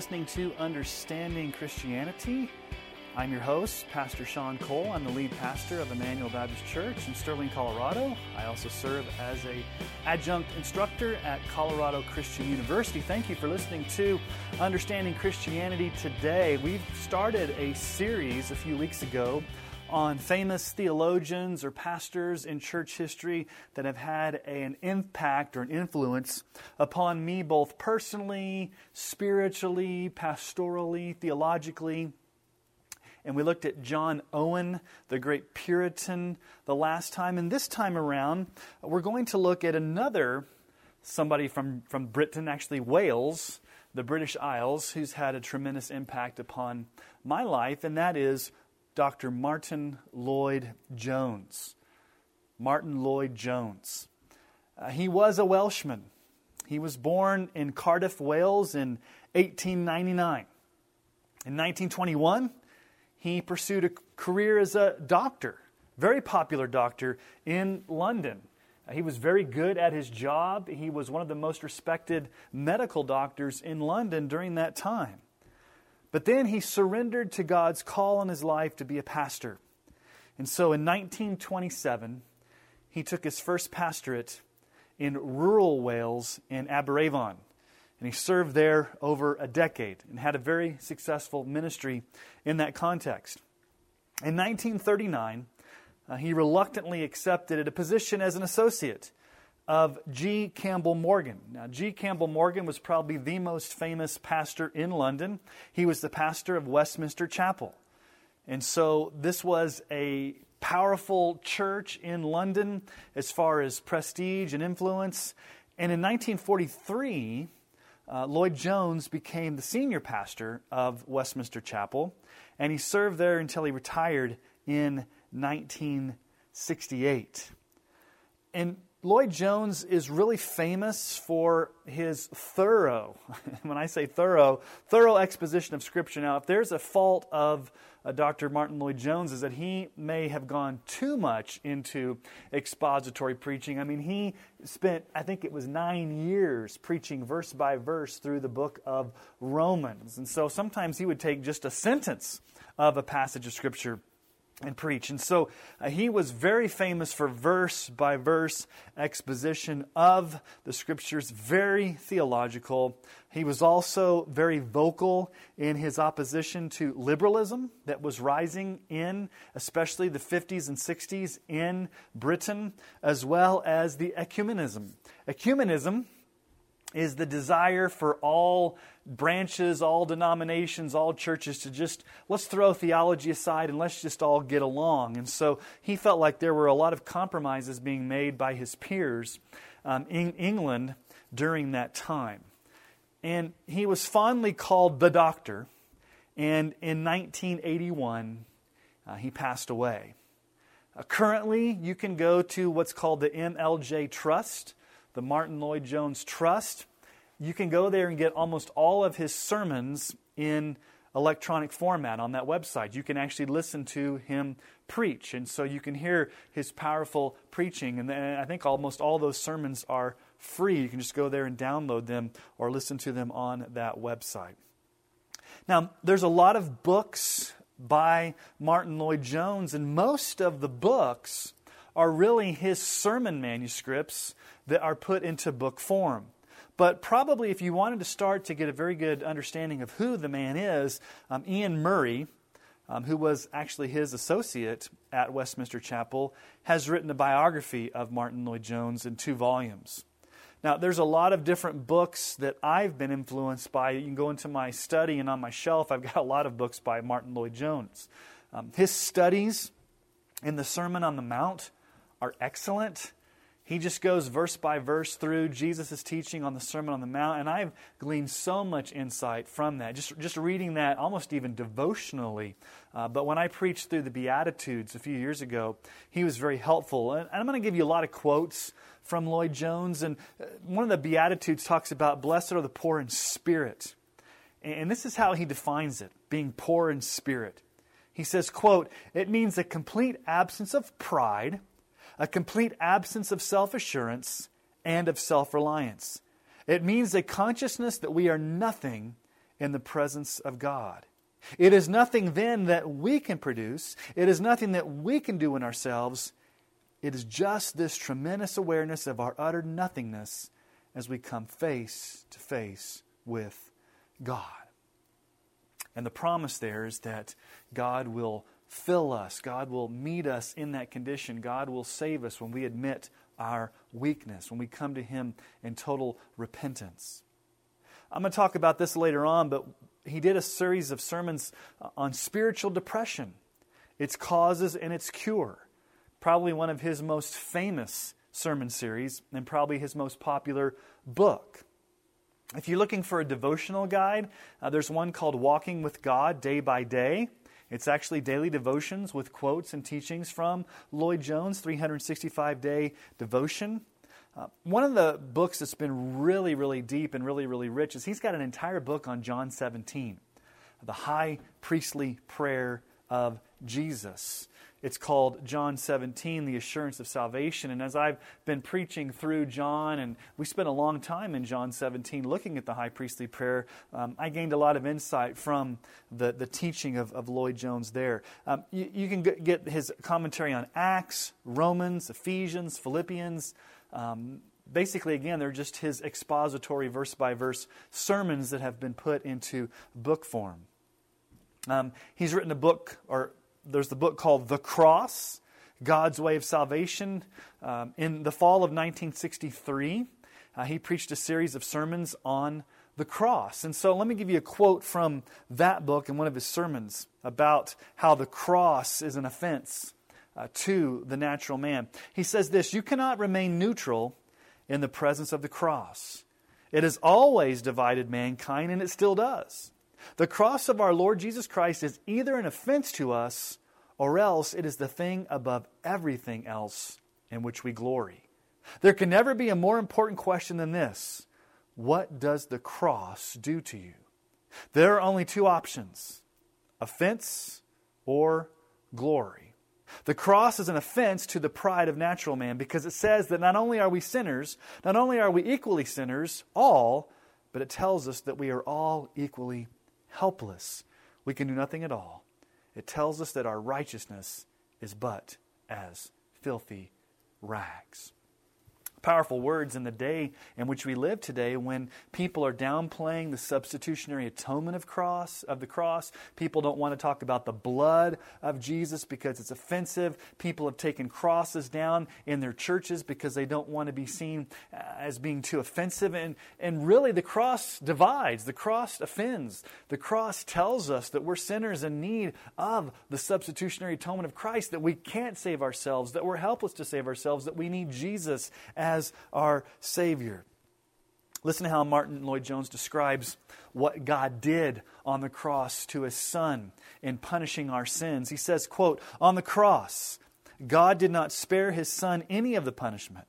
listening to Understanding Christianity. I'm your host, Pastor Sean Cole. I'm the lead pastor of Emmanuel Baptist Church in Sterling, Colorado. I also serve as a adjunct instructor at Colorado Christian University. Thank you for listening to Understanding Christianity today. We've started a series a few weeks ago on famous theologians or pastors in church history that have had an impact or an influence upon me both personally, spiritually, pastorally, theologically. And we looked at John Owen, the great Puritan, the last time. And this time around, we're going to look at another somebody from, from Britain, actually Wales, the British Isles, who's had a tremendous impact upon my life, and that is Dr. Martyn Lloyd Jones. Martyn Lloyd Jones. Uh, he was a Welshman. He was born in Cardiff, Wales in 1899. In 1921, he pursued a career as a doctor, very popular doctor in London. Uh, he was very good at his job. He was one of the most respected medical doctors in London during that time. But then he surrendered to God's call on his life to be a pastor. And so in 1927, he took his first pastorate in rural Wales in Aberavon. And he served there over a decade and had a very successful ministry in that context. In 1939, uh, he reluctantly accepted a position as an associate of G. Campbell Morgan. Now, G. Campbell Morgan was probably the most famous pastor in London. He was the pastor of Westminster Chapel. And so this was a powerful church in London as far as prestige and influence. And in 1943, uh, Lloyd Jones became the senior pastor of Westminster Chapel, and he served there until he retired in 1968. And Lloyd Jones is really famous for his thorough, when I say thorough, thorough exposition of Scripture. Now, if there's a fault of uh, Dr. Martyn Lloyd Jones, is that he may have gone too much into expository preaching. I mean, he spent, I think it was nine years preaching verse by verse through the book of Romans. And so sometimes he would take just a sentence of a passage of Scripture and preach. And so uh, he was very famous for verse by verse exposition of the scriptures, very theological. He was also very vocal in his opposition to liberalism that was rising in, especially the 50s and 60s in Britain, as well as the ecumenism. Ecumenism is the desire for all branches, all denominations, all churches to just let's throw theology aside and let's just all get along. And so he felt like there were a lot of compromises being made by his peers um, in England during that time. And he was fondly called the doctor. And in 1981, uh, he passed away. Uh, currently, you can go to what's called the MLJ Trust the Martyn Lloyd Jones Trust. You can go there and get almost all of his sermons in electronic format on that website. You can actually listen to him preach, and so you can hear his powerful preaching. And I think almost all those sermons are free. You can just go there and download them or listen to them on that website. Now, there's a lot of books by Martyn Lloyd Jones, and most of the books are really his sermon manuscripts that are put into book form. But probably if you wanted to start to get a very good understanding of who the man is, um, Iain Murray, um, who was actually his associate at Westminster Chapel, has written a biography of Martyn Lloyd Jones in two volumes. Now, there's a lot of different books that I've been influenced by. You can go into my study, and on my shelf, I've got a lot of books by Martyn Lloyd Jones. Um, his studies in the Sermon on the Mount are excellent. He just goes verse by verse through Jesus' teaching on the Sermon on the Mount, and I've gleaned so much insight from that, just, just reading that almost even devotionally. Uh, but when I preached through the Beatitudes a few years ago, he was very helpful. And I'm going to give you a lot of quotes from Lloyd Jones, and uh, one of the Beatitudes talks about, Blessed are the poor in spirit. And this is how he defines it being poor in spirit. He says, quote, It means a complete absence of pride a complete absence of self assurance and of self reliance. It means a consciousness that we are nothing in the presence of God. It is nothing then that we can produce, it is nothing that we can do in ourselves. It is just this tremendous awareness of our utter nothingness as we come face to face with God. And the promise there is that God will fill us, God will meet us in that condition, God will save us when we admit our weakness, when we come to Him in total repentance. I'm going to talk about this later on, but he did a series of sermons on spiritual depression, its causes and its cure. Probably one of his most famous sermon series and probably his most popular book. If you're looking for a devotional guide, uh, there's one called Walking with God Day by Day. It's actually daily devotions with quotes and teachings from Lloyd Jones, 365 day devotion. Uh, one of the books that's been really, really deep and really, really rich is he's got an entire book on John 17, the high priestly prayer of Jesus. It's called John 17, the assurance of salvation. And as I've been preaching through John, and we spent a long time in John 17 looking at the high priestly prayer, um, I gained a lot of insight from the, the teaching of, of Lloyd Jones there. Um, you, you, can get his commentary on Acts, Romans, Ephesians, Philippians. Um, basically, again, they're just his expository verse by verse sermons that have been put into book form. Um, he's written a book, or there's the book called The Cross God's Way of Salvation. Um, in the fall of 1963, uh, he preached a series of sermons on the cross. And so let me give you a quote from that book in one of his sermons about how the cross is an offense uh, to the natural man. He says this You cannot remain neutral in the presence of the cross. It has always divided mankind, and it still does. The cross of our Lord Jesus Christ is either an offense to us, or else it is the thing above everything else in which we glory. There can never be a more important question than this What does the cross do to you? There are only two options offense or glory. The cross is an offense to the pride of natural man because it says that not only are we sinners, not only are we equally sinners, all, but it tells us that we are all equally helpless. We can do nothing at all. It tells us that our righteousness is but as filthy rags powerful words in the day in which we live today when people are downplaying the substitutionary atonement of cross of the cross. People don't want to talk about the blood of Jesus because it's offensive. People have taken crosses down in their churches because they don't want to be seen as being too offensive. And and really the cross divides the cross offends. The cross tells us that we're sinners in need of the substitutionary atonement of Christ that we can't save ourselves that we're helpless to save ourselves that we need Jesus as as our Savior. Listen to how Martyn Lloyd-Jones describes what God did on the cross to his son in punishing our sins. He says, quote, "On the cross, God did not spare his son any of the punishment.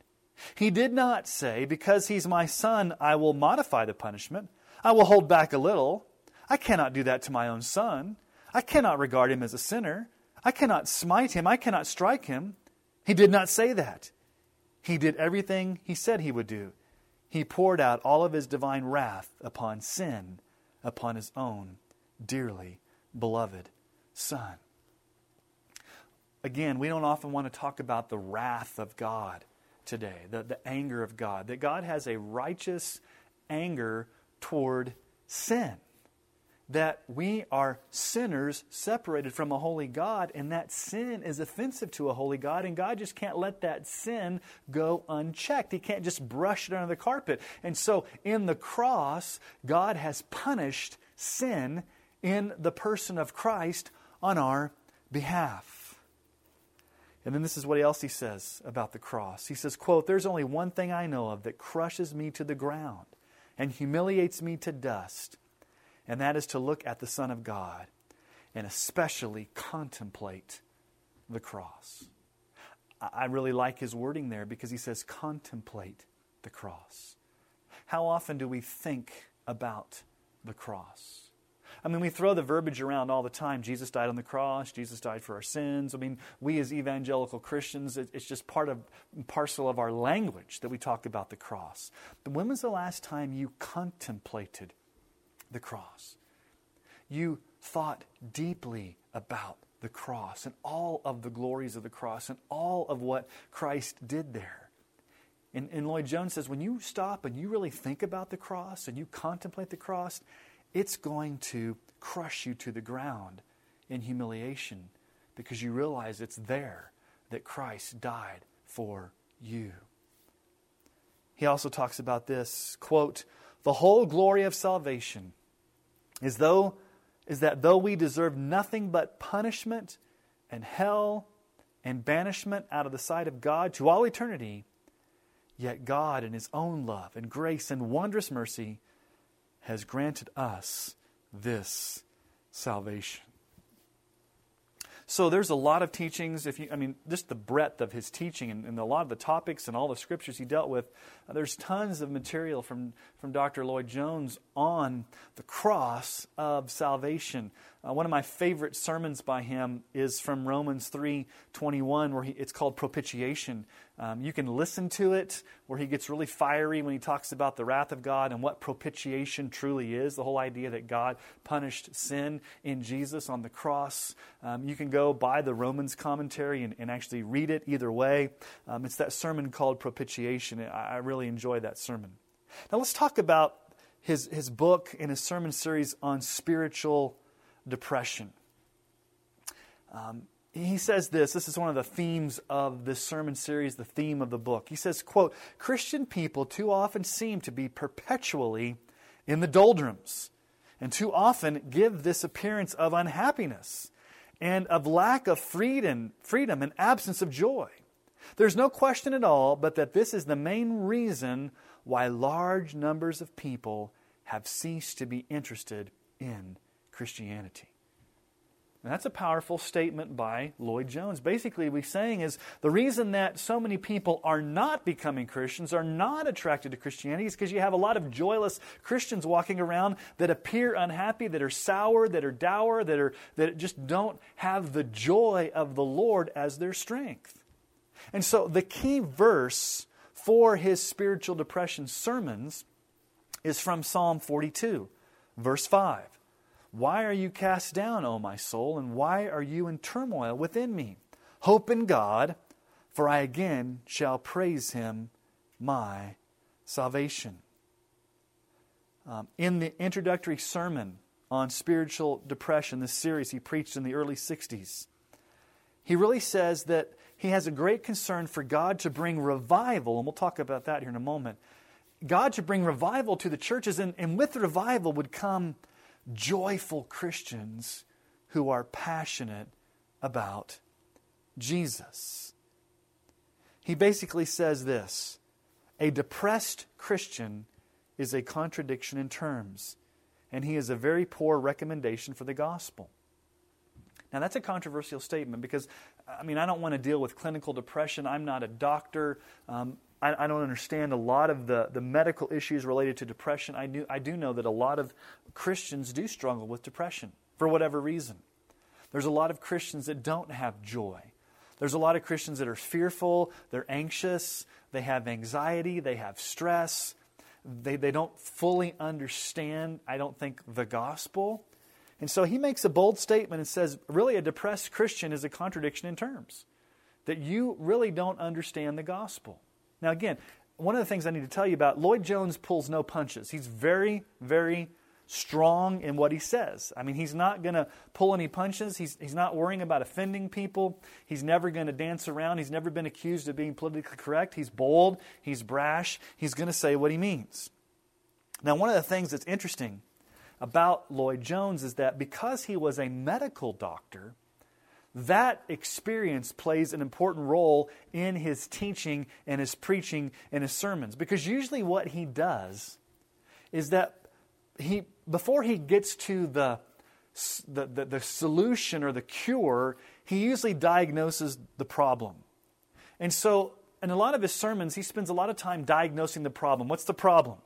He did not say, because he's my son, I will modify the punishment. I will hold back a little. I cannot do that to my own son. I cannot regard him as a sinner. I cannot smite him. I cannot strike him. He did not say that. He did everything he said he would do. He poured out all of his divine wrath upon sin, upon his own dearly beloved Son. Again, we don't often want to talk about the wrath of God today, the, the anger of God, that God has a righteous anger toward sin that we are sinners separated from a holy God, and that sin is offensive to a holy God, and God just can't let that sin go unchecked. He can't just brush it under the carpet. And so, in the cross, God has punished sin in the person of Christ on our behalf. And then this is what else he says about the cross. He says, quote, There's only one thing I know of that crushes me to the ground and humiliates me to dust and that is to look at the Son of God and especially contemplate the cross. I really like his wording there because he says, contemplate the cross. How often do we think about the cross? I mean, we throw the verbiage around all the time. Jesus died on the cross. Jesus died for our sins. I mean, we as evangelical Christians, it's just part of parcel of our language that we talk about the cross. But when was the last time you contemplated the cross. you thought deeply about the cross and all of the glories of the cross and all of what Christ did there. And, and Lloyd Jones says when you stop and you really think about the cross and you contemplate the cross, it's going to crush you to the ground in humiliation because you realize it's there that Christ died for you. He also talks about this quote, the whole glory of salvation is though is that though we deserve nothing but punishment and hell and banishment out of the sight of God to all eternity, yet God, in His own love and grace and wondrous mercy, has granted us this salvation. So there's a lot of teachings. If you, I mean, just the breadth of his teaching and, and a lot of the topics and all the scriptures he dealt with. Uh, there's tons of material from from Dr. Lloyd Jones on the cross of salvation. Uh, one of my favorite sermons by him is from Romans 3:21, where he, it's called propitiation. Um, you can listen to it, where he gets really fiery when he talks about the wrath of God and what propitiation truly is. The whole idea that God punished sin in Jesus on the cross. Um, you can go buy the Romans commentary and, and actually read it either way. Um, it's that sermon called propitiation. I, I really enjoy that sermon. Now let's talk about his, his book and his sermon series on spiritual depression. Um, he says this this is one of the themes of this sermon series the theme of the book he says quote christian people too often seem to be perpetually in the doldrums and too often give this appearance of unhappiness and of lack of freedom freedom and absence of joy there's no question at all but that this is the main reason why large numbers of people have ceased to be interested in Christianity. And that's a powerful statement by Lloyd Jones. Basically, what he's saying is the reason that so many people are not becoming Christians, are not attracted to Christianity, is because you have a lot of joyless Christians walking around that appear unhappy, that are sour, that are dour, that, are, that just don't have the joy of the Lord as their strength. And so the key verse for his spiritual depression sermons is from Psalm 42, verse 5. Why are you cast down, O my soul, and why are you in turmoil within me? Hope in God, for I again shall praise him, my salvation. Um, in the introductory sermon on spiritual depression, this series he preached in the early 60s, he really says that he has a great concern for God to bring revival, and we'll talk about that here in a moment. God to bring revival to the churches, and, and with revival would come joyful Christians who are passionate about Jesus. He basically says this a depressed Christian is a contradiction in terms, and he is a very poor recommendation for the gospel. Now, that's a controversial statement because, I mean, I don't want to deal with clinical depression. I'm not a doctor. Um, I, I, don't understand a lot of the, the medical issues related to depression. I, do, I do know that a lot of Christians do struggle with depression for whatever reason. There's a lot of Christians that don't have joy. There's a lot of Christians that are fearful, they're anxious, they have anxiety, they have stress. They, they don't fully understand, I don't think, the gospel. And so he makes a bold statement and says, really, a depressed Christian is a contradiction in terms. That you really don't understand the gospel. Now, again, one of the things I need to tell you about Lloyd Jones pulls no punches. He's very, very strong in what he says. I mean, he's not going to pull any punches. He's, he's not worrying about offending people. He's never going to dance around. He's never been accused of being politically correct. He's bold. He's brash. He's going to say what he means. Now, one of the things that's interesting about Lloyd Jones is that because he was a medical doctor, that experience plays an important role in his teaching and his preaching and his sermons. Because usually what he does is that he, before he gets to the, the, the, the solution or the cure, he usually diagnoses the problem. And so, in a lot of his sermons, he spends a lot of time diagnosing the problem. What's the problem?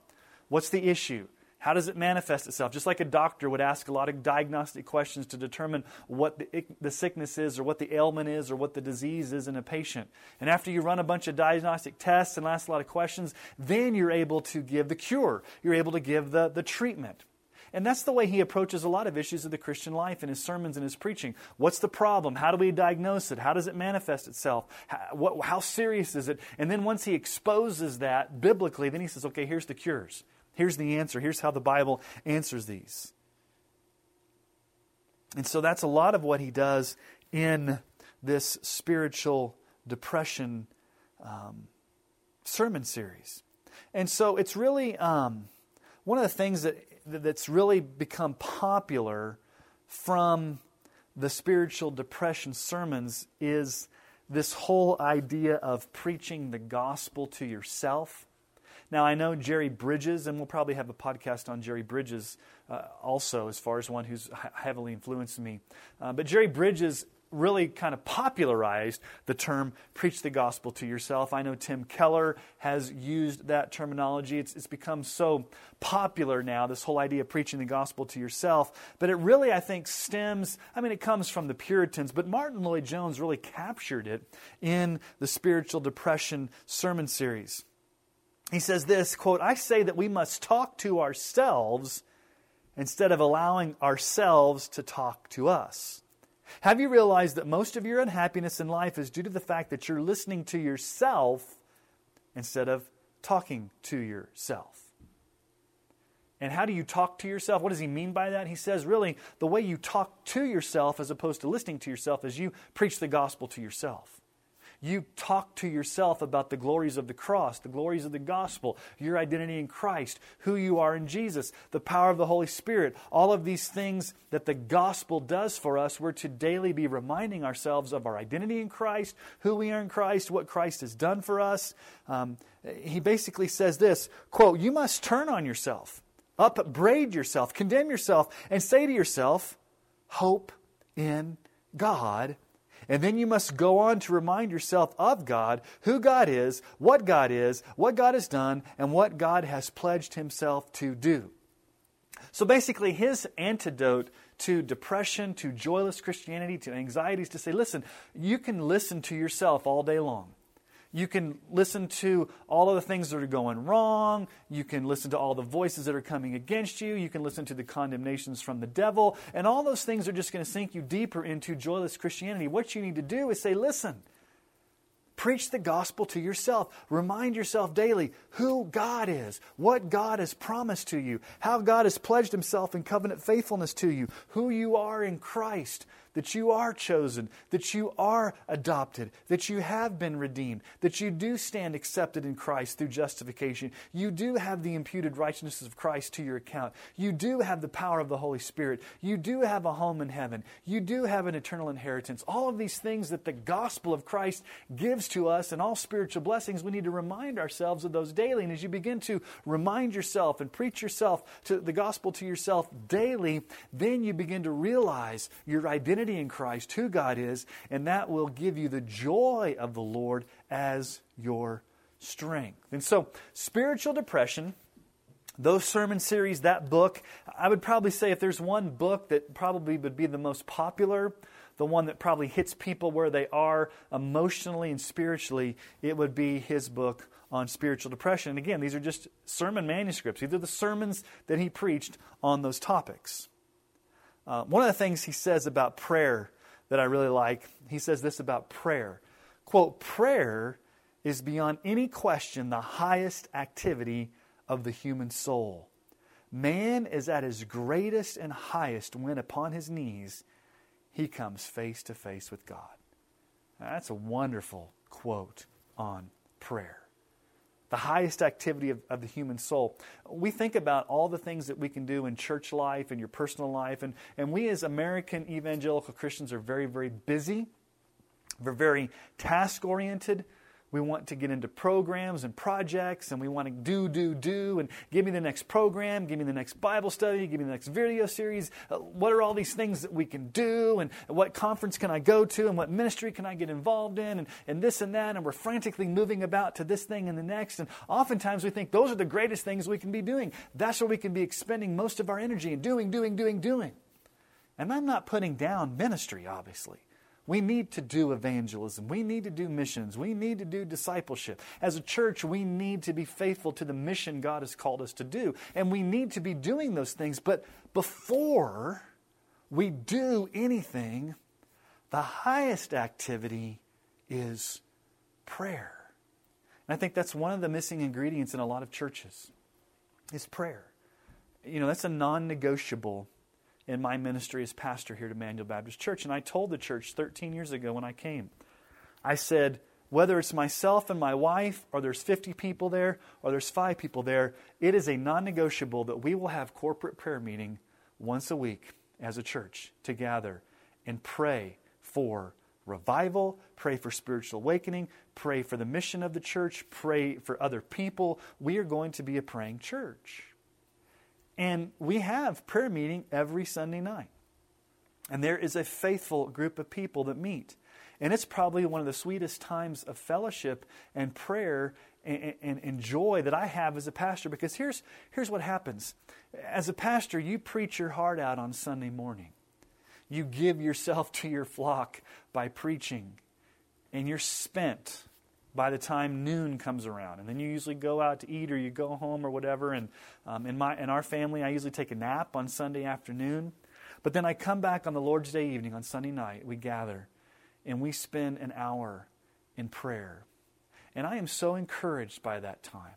What's the issue? How does it manifest itself? Just like a doctor would ask a lot of diagnostic questions to determine what the, the sickness is, or what the ailment is, or what the disease is in a patient. And after you run a bunch of diagnostic tests and ask a lot of questions, then you're able to give the cure. You're able to give the, the treatment. And that's the way he approaches a lot of issues of the Christian life in his sermons and his preaching. What's the problem? How do we diagnose it? How does it manifest itself? How, what, how serious is it? And then once he exposes that biblically, then he says, okay, here's the cures. Here's the answer. Here's how the Bible answers these. And so that's a lot of what he does in this spiritual depression um, sermon series. And so it's really um, one of the things that, that's really become popular from the spiritual depression sermons is this whole idea of preaching the gospel to yourself. Now, I know Jerry Bridges, and we'll probably have a podcast on Jerry Bridges uh, also, as far as one who's heavily influenced me. Uh, but Jerry Bridges really kind of popularized the term preach the gospel to yourself. I know Tim Keller has used that terminology. It's, it's become so popular now, this whole idea of preaching the gospel to yourself. But it really, I think, stems, I mean, it comes from the Puritans, but Martyn Lloyd-Jones really captured it in the Spiritual Depression sermon series. He says this quote, I say that we must talk to ourselves instead of allowing ourselves to talk to us. Have you realized that most of your unhappiness in life is due to the fact that you're listening to yourself instead of talking to yourself? And how do you talk to yourself? What does he mean by that? He says, really, the way you talk to yourself as opposed to listening to yourself is you preach the gospel to yourself. You talk to yourself about the glories of the cross, the glories of the gospel, your identity in Christ, who you are in Jesus, the power of the Holy Spirit, all of these things that the gospel does for us. We're to daily be reminding ourselves of our identity in Christ, who we are in Christ, what Christ has done for us. Um, he basically says this quote, You must turn on yourself, upbraid yourself, condemn yourself, and say to yourself, Hope in God and then you must go on to remind yourself of God, who God is, what God is, what God has done, and what God has pledged himself to do. So basically, his antidote to depression, to joyless Christianity, to anxiety is to say, listen, you can listen to yourself all day long. You can listen to all of the things that are going wrong. You can listen to all the voices that are coming against you. You can listen to the condemnations from the devil. And all those things are just going to sink you deeper into joyless Christianity. What you need to do is say, listen, Preach the gospel to yourself. Remind yourself daily who God is, what God has promised to you, how God has pledged himself in covenant faithfulness to you, who you are in Christ, that you are chosen, that you are adopted, that you have been redeemed, that you do stand accepted in Christ through justification. You do have the imputed righteousness of Christ to your account. You do have the power of the Holy Spirit. You do have a home in heaven. You do have an eternal inheritance. All of these things that the gospel of Christ gives to us and all spiritual blessings, we need to remind ourselves of those daily. And as you begin to remind yourself and preach yourself to the gospel to yourself daily, then you begin to realize your identity identity in Christ, who God is, and that will give you the joy of the Lord as your strength. And so, spiritual depression, those sermon series, that book, I would probably say if there's one book that probably would be the most popular, the one that probably hits people where they are emotionally and spiritually, it would be his book on spiritual depression. And again, these are just sermon manuscripts. These are the sermons that he preached on those topics. Uh, one of the things he says about prayer that I really like, he says this about prayer. Quote, prayer is beyond any question the highest activity of the human soul. Man is at his greatest and highest when upon his knees he comes face to face with God. That's a wonderful quote on prayer the highest activity of, of, the human soul. We think about all the things that we can do in church life and your personal life, and, and we as American evangelical Christians are very, very busy. We're very task oriented. We want to get into programs and projects, and we want to do, do, do, and give me the next program, give me the next Bible study, give me the next video series. Uh, what are all these things that we can do, and what conference can I go to, and what ministry can I get involved in, and, and this and that, and we're frantically moving about to this thing and the next. And oftentimes we think those are the greatest things we can be doing. That's where we can be expending most of our energy and doing, doing, doing, doing. And I'm not putting down ministry, obviously. We need to do evangelism. We need to do missions. We need to do discipleship. As a church, we need to be faithful to the mission God has called us to do. And we need to be doing those things. But before we do anything, the highest activity is prayer. And I think that's one of the missing ingredients in a lot of churches is prayer. You know, that's a non-negotiable in my ministry as pastor here at Emmanuel Baptist Church. And I told the church 13 years ago when I came, I said, whether it's myself and my wife, or there's 50 people there, or there's five people there, it is a non negotiable that we will have corporate prayer meeting once a week as a church to gather and pray for revival, pray for spiritual awakening, pray for the mission of the church, pray for other people. We are going to be a praying church. And we have prayer meeting every Sunday night. And there is a faithful group of people that meet. And it's probably one of the sweetest times of fellowship and prayer and, and, and, joy that I have as a pastor because here's, here's what happens. As a pastor, you preach your heart out on Sunday morning. You give yourself to your flock by preaching, and you're spent by the time noon comes around. And then you usually go out to eat or you go home or whatever. And um, in, my, in our family, I usually take a nap on Sunday afternoon. But then I come back on the Lord's Day evening, on Sunday night, we gather and we spend an hour in prayer. And I am so encouraged by that time.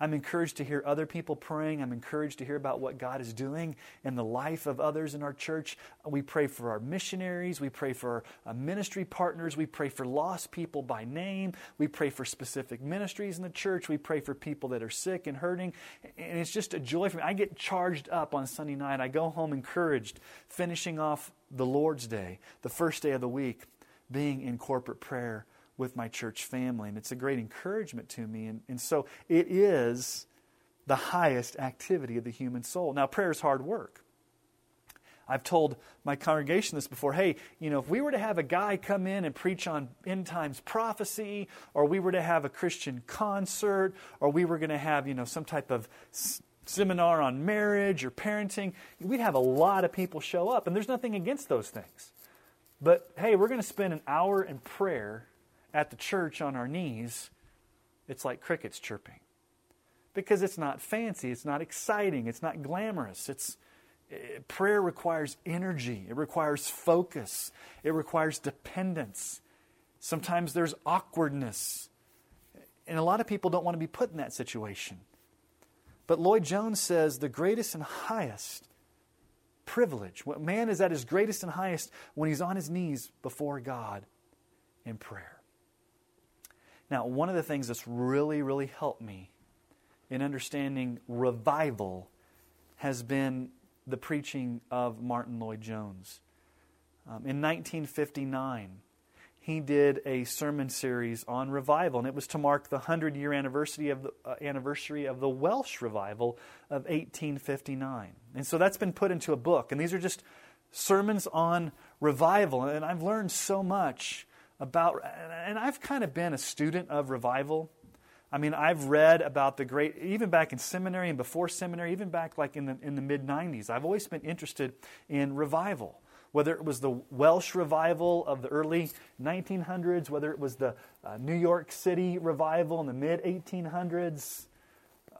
I'm encouraged to hear other people praying. I'm encouraged to hear about what God is doing in the life of others in our church. We pray for our missionaries. We pray for our uh, ministry partners. We pray for lost people by name. We pray for specific ministries in the church. We pray for people that are sick and hurting. And it's just a joy for me. I get charged up on Sunday night. I go home encouraged, finishing off the Lord's Day, the first day of the week, being in corporate prayer with my church family. And it's a great encouragement to me. And, and so it is the highest activity of the human soul. Now, prayer is hard work. I've told my congregation this before. Hey, you know, if we were to have a guy come in and preach on end times prophecy, or we were to have a Christian concert, or we were going to have, you know, some type of seminar on marriage or parenting, we'd have a lot of people show up. And there's nothing against those things. But hey, we're going to spend an hour in prayer at the church on our knees, it's like crickets chirping. Because it's not fancy, it's not exciting, it's not glamorous. It's it, eh, prayer requires energy, it requires focus, it requires dependence. Sometimes there's awkwardness. And a lot of people don't want to be put in that situation. But Lloyd Jones says the greatest and highest privilege, what man is at his greatest and highest when he's on his knees before God in prayer. Now, one of the things that's really, really helped me in understanding revival has been the preaching of Martyn Lloyd-Jones. Um, in 1959, he did a sermon series on revival, and it was to mark the 100 year anniversary of the, uh, anniversary of the Welsh revival of 1859. And so that's been put into a book, and these are just sermons on revival. And I've learned so much about, and I've kind of been a student of revival. I mean, I've read about the great, even back in seminary and before seminary, even back like in the, in the mid 90s, I've always been interested in revival. Whether it was the Welsh revival of the early 1900s, whether it was the uh, New York City revival in the mid 1800s,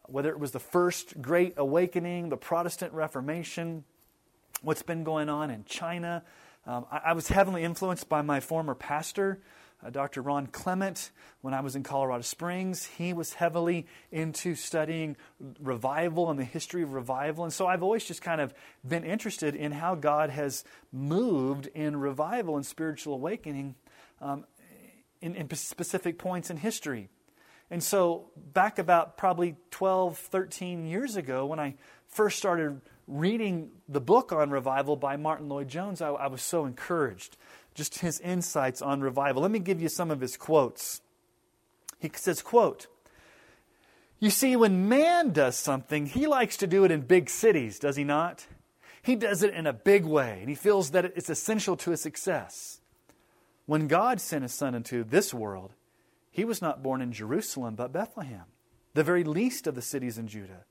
whether it was the first Great Awakening, the Protestant Reformation, what's been going on in China, um, I, I, was heavily influenced by my former pastor, uh, Dr. Ron Clement, when I was in Colorado Springs. He was heavily into studying revival and the history of revival. And so I've always just kind of been interested in how God has moved in revival and spiritual awakening um, in, in specific points in history. And so, back about probably 12, 13 years ago, when I first started reading the book on revival by Martyn Lloyd-Jones, I, I was so encouraged. Just his insights on revival. Let me give you some of his quotes. He says, quote, You see, when man does something, he likes to do it in big cities, does he not? He does it in a big way, and he feels that it's essential to his success. When God sent his son into this world, he was not born in Jerusalem, but Bethlehem, the very least of the cities in Judah.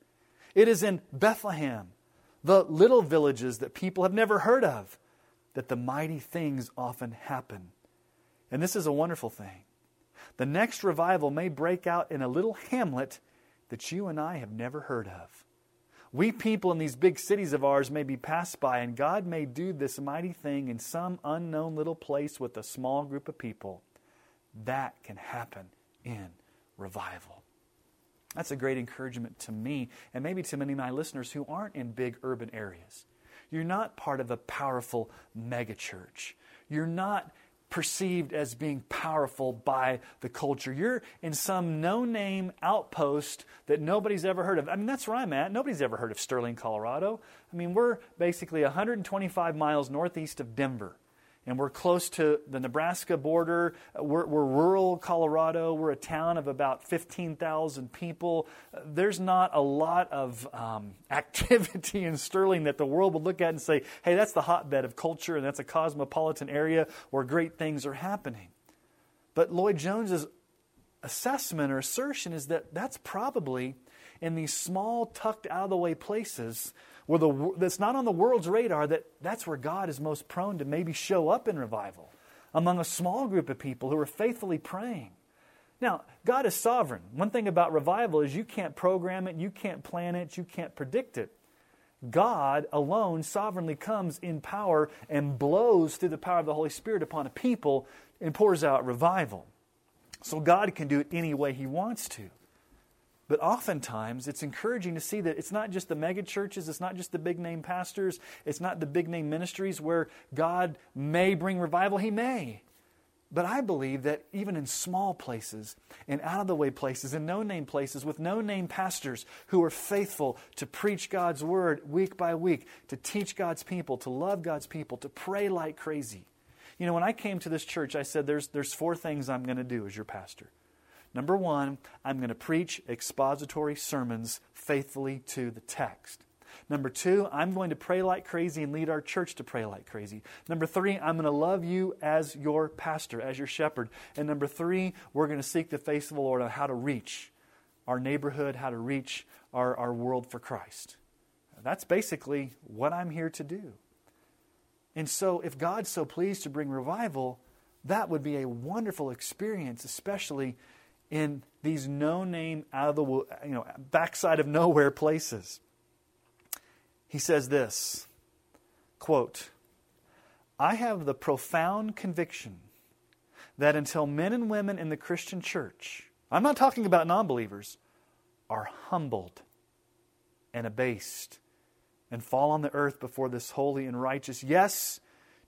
It is in Bethlehem the little villages that people have never heard of, that the mighty things often happen. And this is a wonderful thing. The next revival may break out in a little hamlet that you and I have never heard of. We people in these big cities of ours may be passed by, and God may do this mighty thing in some unknown little place with a small group of people. That can happen in revival. That's a great encouragement to me, and maybe to many of my listeners who aren't in big urban areas. You're not part of a powerful megachurch. You're not perceived as being powerful by the culture. You're in some no name outpost that nobody's ever heard of. I mean, that's where I'm at. Nobody's ever heard of Sterling, Colorado. I mean, we're basically 125 miles northeast of Denver and we're close to the Nebraska border. We're, we're, rural Colorado. We're a town of about 15,000 people. There's not a lot of um, activity in Sterling that the world would look at and say, hey, that's the hotbed of culture and that's a cosmopolitan area where great things are happening. But Lloyd Jones's assessment or assertion is that that's probably in these small, tucked out of the way places where the, that's not on the world's radar, that that's where God is most prone to maybe show up in revival among a small group of people who are faithfully praying. Now, God is sovereign. One thing about revival is you can't program it, you can't plan it, you can't predict it. God alone sovereignly comes in power and blows through the power of the Holy Spirit upon a people and pours out revival. So God can do it any way He wants to. But oftentimes, it's encouraging to see that it's not just the mega churches, it's not just the big name pastors, it's not the big name ministries where God may bring revival. He may. But I believe that even in small places, in out of the way places, in no name places, with no name pastors who are faithful to preach God's word week by week, to teach God's people, to love God's people, to pray like crazy. You know, when I came to this church, I said, There's, there's four things I'm going to do as your pastor. Number one, I'm going to preach expository sermons faithfully to the text. Number two, I'm going to pray like crazy and lead our church to pray like crazy. Number three, I'm going to love you as your pastor, as your shepherd. And number three, we're going to seek the face of the Lord on how to reach our neighborhood, how to reach our, our world for Christ. That's basically what I'm here to do. And so, if God's so pleased to bring revival, that would be a wonderful experience, especially in these no name out of the you know backside of nowhere places. He says this quote I have the profound conviction that until men and women in the Christian church, I'm not talking about non believers, are humbled and abased and fall on the earth before this holy and righteous, yes,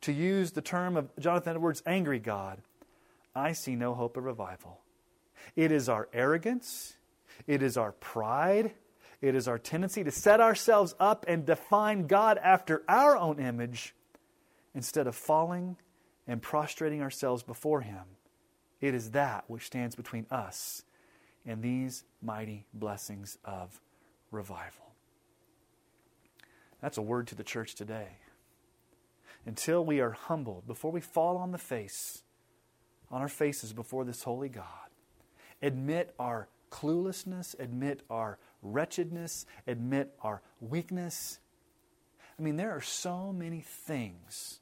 to use the term of Jonathan Edwards, angry God, I see no hope of revival. It is our arrogance, it is our pride, it is our tendency to set ourselves up and define God after our own image instead of falling and prostrating ourselves before Him. It is that which stands between us and these mighty blessings of revival. That's a word to the church today. Until we are humbled, before we fall on the face, on our faces before this holy God, admit our cluelessness, admit our wretchedness, admit our weakness. I mean, there are so many things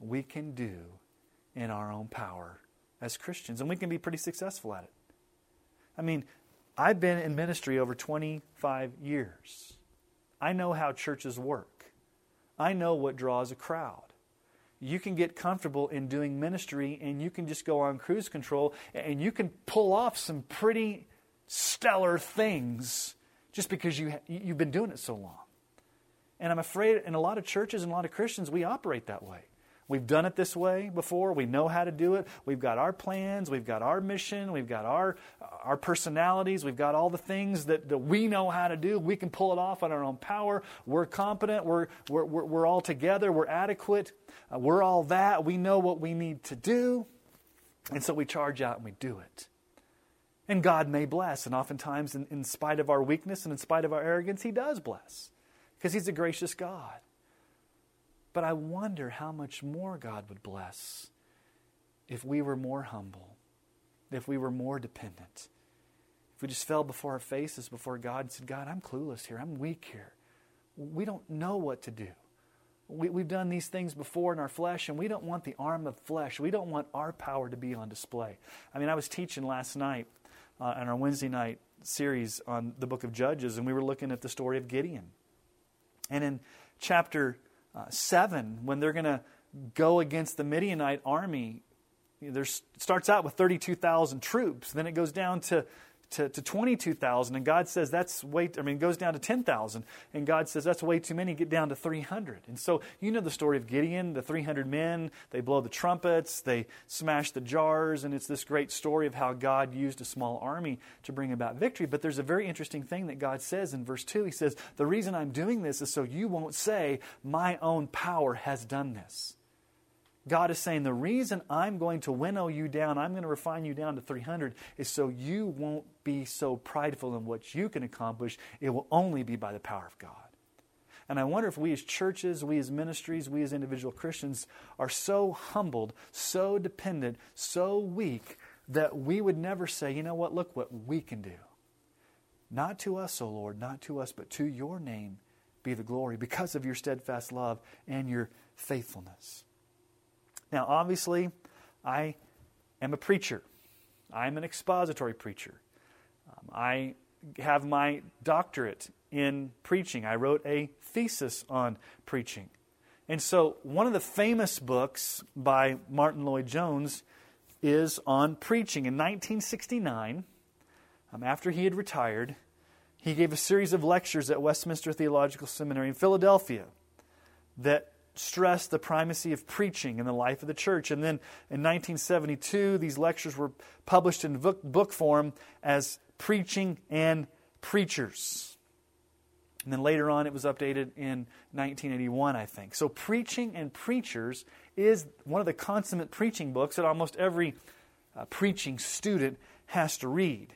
we can do in our own power as Christians, and we can be pretty successful at it. I mean, I've been in ministry over 25 years. I know how churches work. I know what draws a crowd you can get comfortable in doing ministry and you can just go on cruise control and you can pull off some pretty stellar things just because you, you've been doing it so long. And I'm afraid in a lot of churches and a lot of Christians, we operate that way. We've done it this way before. We know how to do it. We've got our plans. We've got our mission. We've got our, our personalities. We've got all the things that, that we know how to do. We can pull it off on our own power. We're competent. We're, we're, we're, we're all together. We're adequate. Uh, we're all that. We know what we need to do. And so we charge out and we do it. And God may bless. And oftentimes, in, in spite of our weakness and in spite of our arrogance, He does bless because He's a gracious God. But I wonder how much more God would bless if we were more humble, if we were more dependent, if we just fell before our faces before God and said, God, I'm clueless here. I'm weak here. We don't know what to do. We, have done these things before in our flesh, and we don't want the arm of flesh. We don't want our power to be on display. I mean, I was teaching last night uh, on our Wednesday night series on the book of Judges, and we were looking at the story of Gideon. And in chapter uh, 7, when they're going to go against the Midianite army, there starts out with 32,000 troops. Then it goes down to to, to 22,000, and God says that's way, I mean, it goes down to 10,000, and God says that's way too many, get down to 300. And so you know the story of Gideon, the 300 men, they blow the trumpets, they smash the jars, and it's this great story of how God used a small army to bring about victory. But there's a very interesting thing that God says in verse 2. He says, The reason I'm doing this is so you won't say, My own power has done this. God is saying, the reason I'm going to winnow you down, I'm going to refine you down to 300, is so you won't be so prideful in what you can accomplish. It will only be by the power of God. And I wonder if we as churches, we as ministries, we as individual Christians are so humbled, so dependent, so weak that we would never say, you know what, look what we can do. Not to us, O Lord, not to us, but to your name be the glory because of your steadfast love and your faithfulness. Now, obviously, I am a preacher. I'm an expository preacher. Um, I have my doctorate in preaching. I wrote a thesis on preaching. And so, one of the famous books by Martyn Lloyd-Jones is on preaching. In 1969, um, after he had retired, he gave a series of lectures at Westminster Theological Seminary in Philadelphia that stressed the primacy of preaching in the life of the church. And then in 1972, these lectures were published in book, book form as Preaching and Preachers. And then later on, it was updated in 1981, I think. So, Preaching and Preachers is one of the consummate preaching books that almost every uh, preaching student has to read.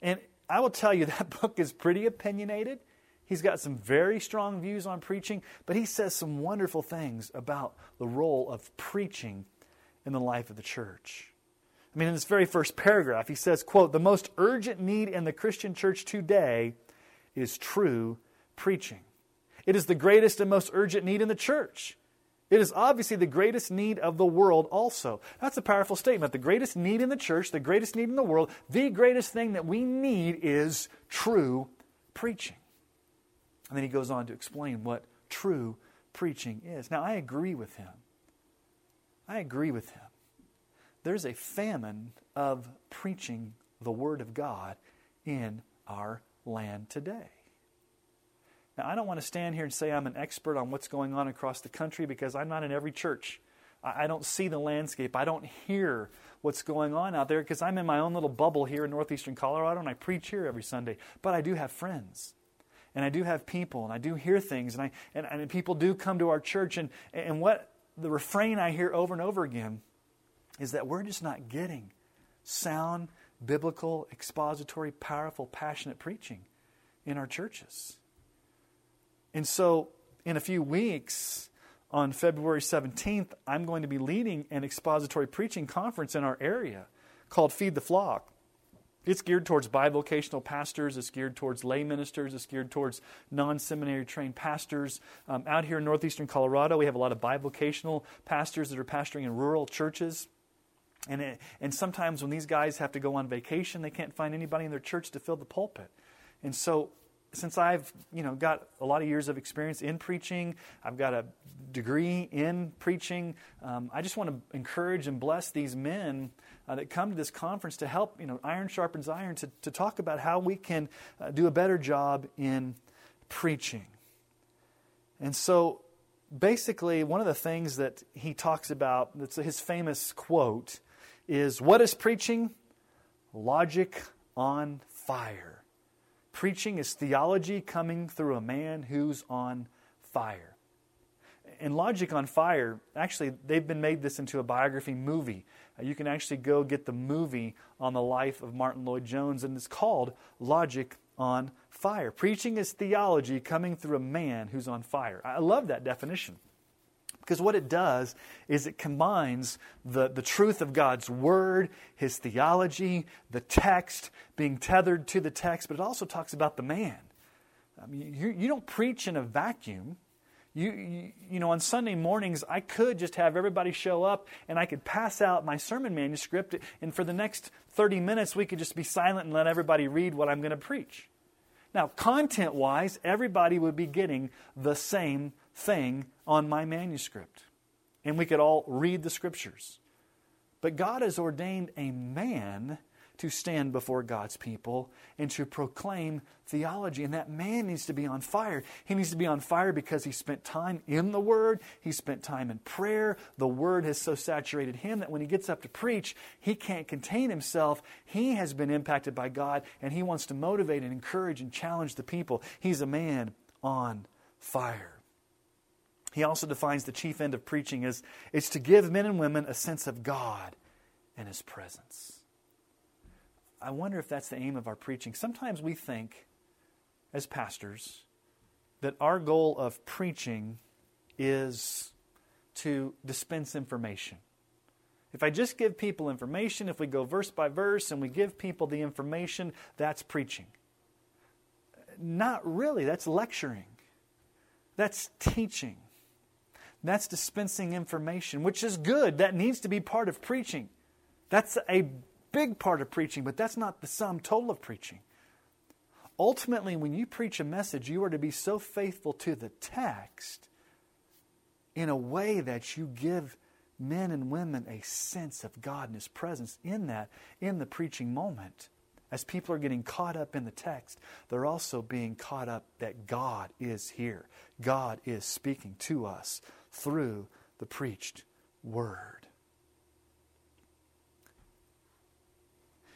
And I will tell you, that book is pretty opinionated. He's got some very strong views on preaching, but he says some wonderful things about the role of preaching in the life of the church. I mean, in this very first paragraph, he says, quote, the most urgent need in the Christian church today is true preaching. It is the greatest and most urgent need in the church. It is obviously the greatest need of the world also. That's a powerful statement. The greatest need in the church, the greatest need in the world, the greatest thing that we need is true preaching. And then he goes on to explain what true preaching is. Now, I agree with him. I agree with him. There's a famine of preaching the Word of God in our land today. Now, I don't want to stand here and say I'm an expert on what's going on across the country because I'm not in every church. I don't see the landscape. I don't hear what's going on out there because I'm in my own little bubble here in northeastern Colorado and I preach here every Sunday. But I do have friends and I do have people, and I do hear things, and, I, and, and people do come to our church. And, and what the refrain I hear over and over again is that we're just not getting sound, biblical, expository, powerful, passionate preaching in our churches. And so, in a few weeks, on February 17th, I'm going to be leading an expository preaching conference in our area called Feed the Flock. It's geared towards bivocational pastors. It's geared towards lay ministers. It's geared towards non seminary trained pastors. Um, out here in northeastern Colorado, we have a lot of bivocational pastors that are pastoring in rural churches. And, it, and sometimes when these guys have to go on vacation, they can't find anybody in their church to fill the pulpit. And so since I've you know got a lot of years of experience in preaching, I've got a degree in preaching. Um, I just want to encourage and bless these men uh, that come to this conference to help, you know, iron sharpens iron, to, to talk about how we can uh, do a better job in preaching. And so, basically, one of the things that he talks about, that's his famous quote, is What is preaching? Logic on fire. Preaching is theology coming through a man who's on fire. And Logic on Fire, actually, they've been made this into a biography movie. Uh, you can actually go get the movie on the life of Martyn Lloyd-Jones, and it's called Logic on Fire. Preaching is theology coming through a man who's on fire. I love that definition. Because what it does is it combines the, the truth of God's Word, His theology, the text, being tethered to the text, but it also talks about the man. I mean, you, you don't preach in a vacuum. You, you, you, know, on Sunday mornings, I could just have everybody show up and I could pass out my sermon manuscript, and for the next 30 minutes, we could just be silent and let everybody read what I'm going to preach. Now, content wise, everybody would be getting the same thing on my manuscript, and we could all read the scriptures. But God has ordained a man to stand before God's people and to proclaim theology. And that man needs to be on fire. He needs to be on fire because he spent time in the Word, he spent time in prayer. The Word has so saturated him that when he gets up to preach, he can't contain himself. He has been impacted by God and he wants to motivate and encourage and challenge the people. He's a man on fire. He also defines the chief end of preaching as it's to give men and women a sense of God and His presence. I wonder if that's the aim of our preaching. Sometimes we think, as pastors, that our goal of preaching is to dispense information. If I just give people information, if we go verse by verse and we give people the information, that's preaching. Not really, that's lecturing. That's teaching. That's dispensing information, which is good. That needs to be part of preaching. That's a big part of preaching, but that's not the sum total of preaching. Ultimately, when you preach a message, you are to be so faithful to the text in a way that you give men and women a sense of God and His presence in that, in the preaching moment. As people are getting caught up in the text, they're also being caught up that God is here. God is speaking to us through the preached word.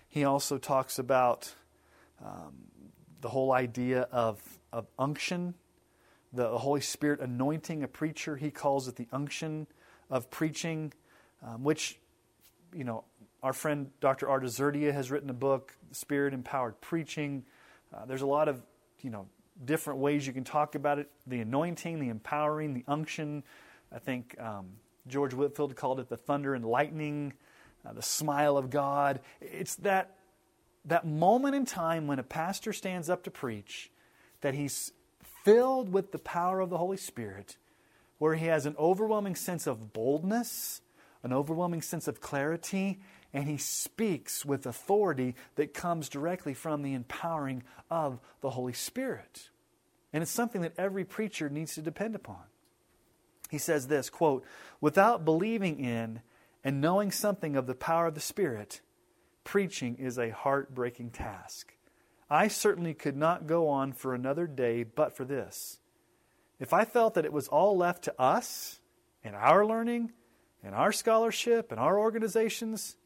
He also talks about um, the whole idea of, of unction, the Holy Spirit anointing a preacher. He calls it the unction of preaching, um, which, you know, our friend Dr. Art Azurdia has written a book, Spirit Empowered Preaching. Uh, there's a lot of, you know, different ways you can talk about it the anointing, the empowering, the unction. I think um, George Whitefield called it the thunder and lightning uh, the smile of God. It's that, that moment in time when a pastor stands up to preach that he's filled with the power of the Holy Spirit, where he has an overwhelming sense of boldness, an overwhelming sense of clarity, and he speaks with authority that comes directly from the empowering of the Holy Spirit. And it's something that every preacher needs to depend upon. He says this quote, without believing in and knowing something of the power of the Spirit, preaching is a heartbreaking task. I certainly could not go on for another day but for this. If I felt that it was all left to us and our learning and our scholarship and our organizations,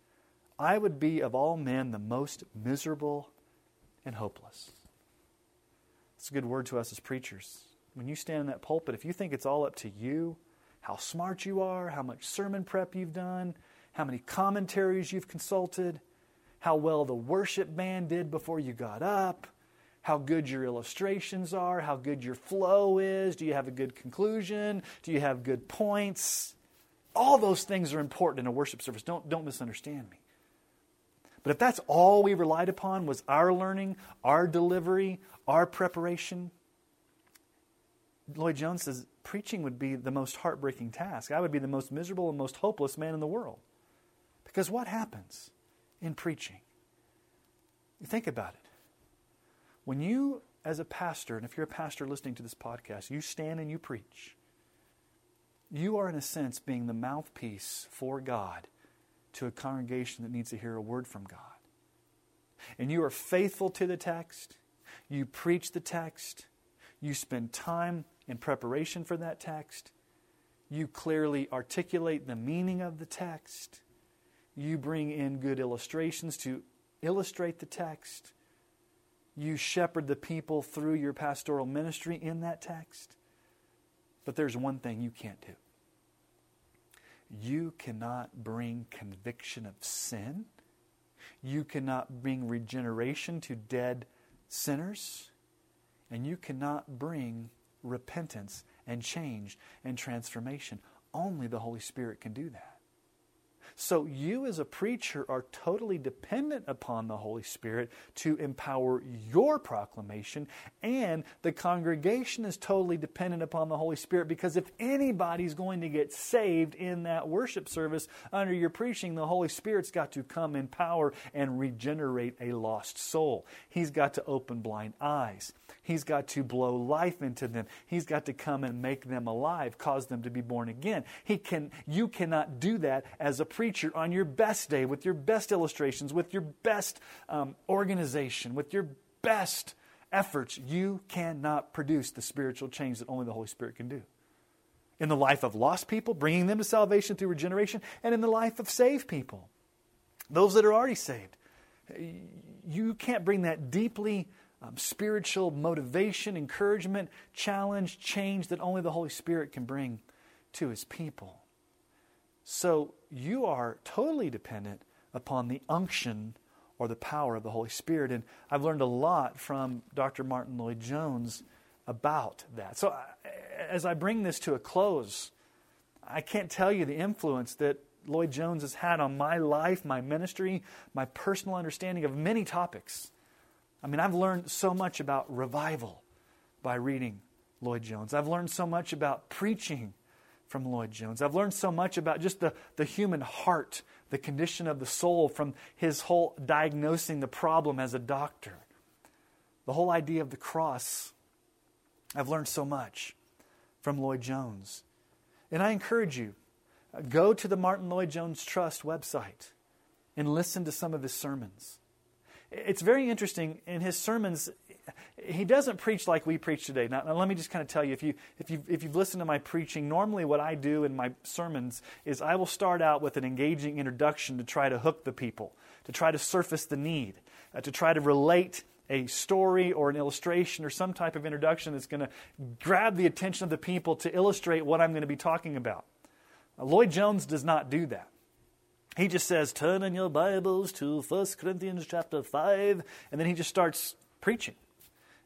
I would be of all men the most miserable and hopeless. It's a good word to us as preachers. When you stand in that pulpit, if you think it's all up to you, how smart you are, how much sermon prep you've done, how many commentaries you've consulted, how well the worship band did before you got up, how good your illustrations are, how good your flow is. Do you have a good conclusion? Do you have good points? All those things are important in a worship service. Don't, don't misunderstand me. But if that's all we relied upon was our learning, our delivery, our preparation, Lloyd Jones says preaching would be the most heartbreaking task. I would be the most miserable and most hopeless man in the world. Because what happens in preaching? You think about it. When you, as a pastor, and if you're a pastor listening to this podcast, you stand and you preach, you are, in a sense, being the mouthpiece for God to a congregation that needs to hear a word from God. And you are faithful to the text, you preach the text, you spend time in preparation for that text. You clearly articulate the meaning of the text. You bring in good illustrations to illustrate the text. You shepherd the people through your pastoral ministry in that text. But there's one thing you can't do you cannot bring conviction of sin. You cannot bring regeneration to dead sinners. And you cannot bring repentance and change and transformation. Only the Holy Spirit can do that. So you, as a preacher, are totally dependent upon the Holy Spirit to empower your proclamation, and the congregation is totally dependent upon the Holy Spirit because if anybody's going to get saved in that worship service under your preaching, the Holy Spirit's got to come in power and regenerate a lost soul. He's got to open blind eyes. He's got to blow life into them. He's got to come and make them alive, cause them to be born again. He can, you cannot do that as a preacher on your best day, with your best illustrations, with your best um, organization, with your best efforts. You cannot produce the spiritual change that only the Holy Spirit can do. In the life of lost people, bringing them to salvation through regeneration, and in the life of saved people, those that are already saved. You can't bring that deeply um, spiritual motivation, encouragement, challenge, change that only the Holy Spirit can bring to His people. So you are totally dependent upon the unction or the power of the Holy Spirit. And I've learned a lot from Dr. Martyn Lloyd-Jones about that. So as I bring this to a close, I can't tell you the influence that Lloyd-Jones has had on my life, my ministry, my personal understanding of many topics. I mean, I've learned so much about revival by reading Lloyd-Jones. I've learned so much about preaching from Lloyd-Jones. I've learned so much about just the, the human heart, the condition of the soul, from his whole diagnosing the problem as a doctor. The whole idea of the cross. I've learned so much from Lloyd-Jones. And I encourage you, uh, go to the Martyn Lloyd-Jones Trust website and listen to some of his sermons. It's very interesting in his sermons. He doesn't preach like we preach today. Now, now, let me just kind of tell you if, you if, you if you've listened to my preaching, normally what I do in my sermons is I will start out with an engaging introduction to try to hook the people, to try to surface the need, uh, to try to relate a story or an illustration or some type of introduction that's going to grab the attention of the people to illustrate what I'm going to be talking about. Now, Lloyd-Jones does not do that. He just says, Turn in your Bibles to 1 Corinthians chapter 5, and then he just starts preaching.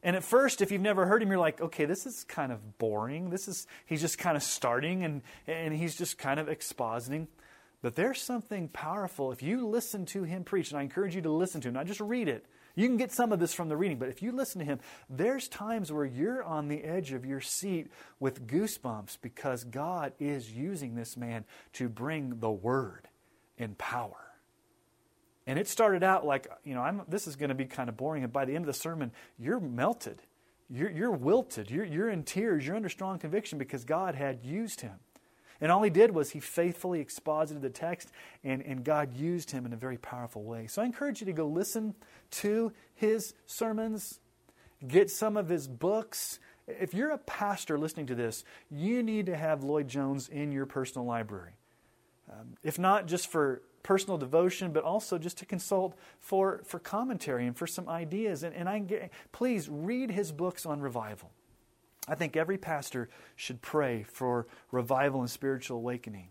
And at first, if you've never heard him, you're like, okay, this is kind of boring. This is he's just kind of starting and, and he's just kind of expositing. But there's something powerful. If you listen to him preach, and I encourage you to listen to him, not just read it. You can get some of this from the reading, but if you listen to him, there's times where you're on the edge of your seat with goosebumps because God is using this man to bring the word in power. And it started out like, you know, I'm, this is going to be kind of boring. And by the end of the sermon, you're melted. You're, you're wilted. You're, you're in tears. You're under strong conviction because God had used him. And all he did was he faithfully exposited the text, and, and God used him in a very powerful way. So I encourage you to go listen to his sermons, get some of his books. If you're a pastor listening to this, you need to have Lloyd-Jones in your personal library. Um, if not just for personal devotion, but also just to consult for, for commentary and for some ideas. And, and I get, please read his books on revival. I think every pastor should pray for revival and spiritual awakening.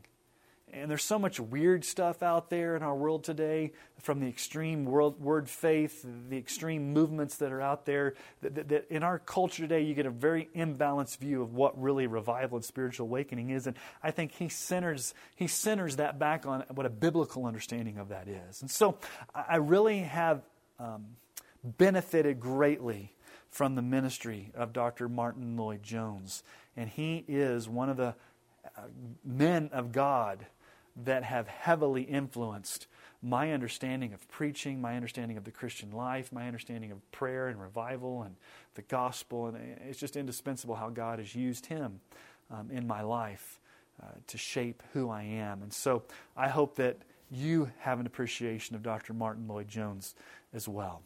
And there's so much weird stuff out there in our world today, from the extreme world, word faith, the extreme movements that are out there, that, that, that, in our culture today, you get a very imbalanced view of what really revival and spiritual awakening is. And I think he centers, he centers that back on what a biblical understanding of that is. And so I really have um, benefited greatly from the ministry of Dr. Martyn Lloyd-Jones. And he is one of the uh, men of God that have heavily influenced my understanding of preaching, my understanding of the Christian life, my understanding of prayer and revival and the gospel. And it's just indispensable how God has used him um, in my life uh, to shape who I am. And so I hope that you have an appreciation of Dr. Martyn Lloyd-Jones as well.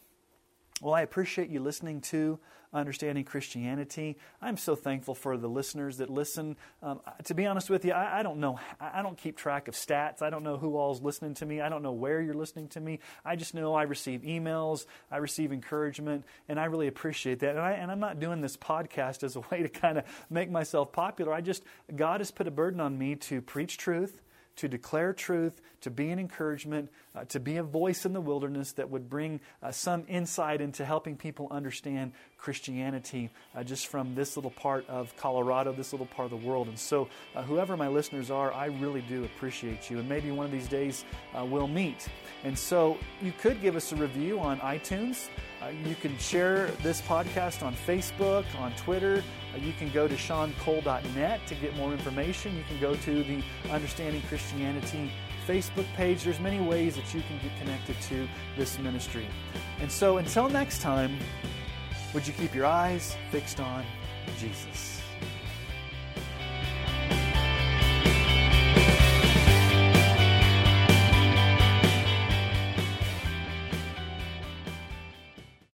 Well, I appreciate you listening to Understanding Christianity. I'm so thankful for the listeners that listen. Um, to be honest with you, I, I, don't know. I don't keep track of stats. I don't know who all's listening to me. I don't know where you're listening to me. I just know I receive emails, I receive encouragement, and I really appreciate that. And, I, and I'm not doing this podcast as a way to kind of make myself popular. I just, God has put a burden on me to preach truth to declare truth, to be an encouragement, uh, to be a voice in the wilderness that would bring uh, some insight into helping people understand Christianity uh, just from this little part of Colorado, this little part of the world. And so, uh, whoever my listeners are, I really do appreciate you. And maybe one of these days uh, we'll meet. And so, you could give us a review on iTunes. Uh, you can share this podcast on Facebook, on Twitter. Uh, you can go to seancole.net to get more information. You can go to the Understanding Christianity Facebook page. There's many ways that you can get connected to this ministry. And so until next time, would you keep your eyes fixed on Jesus?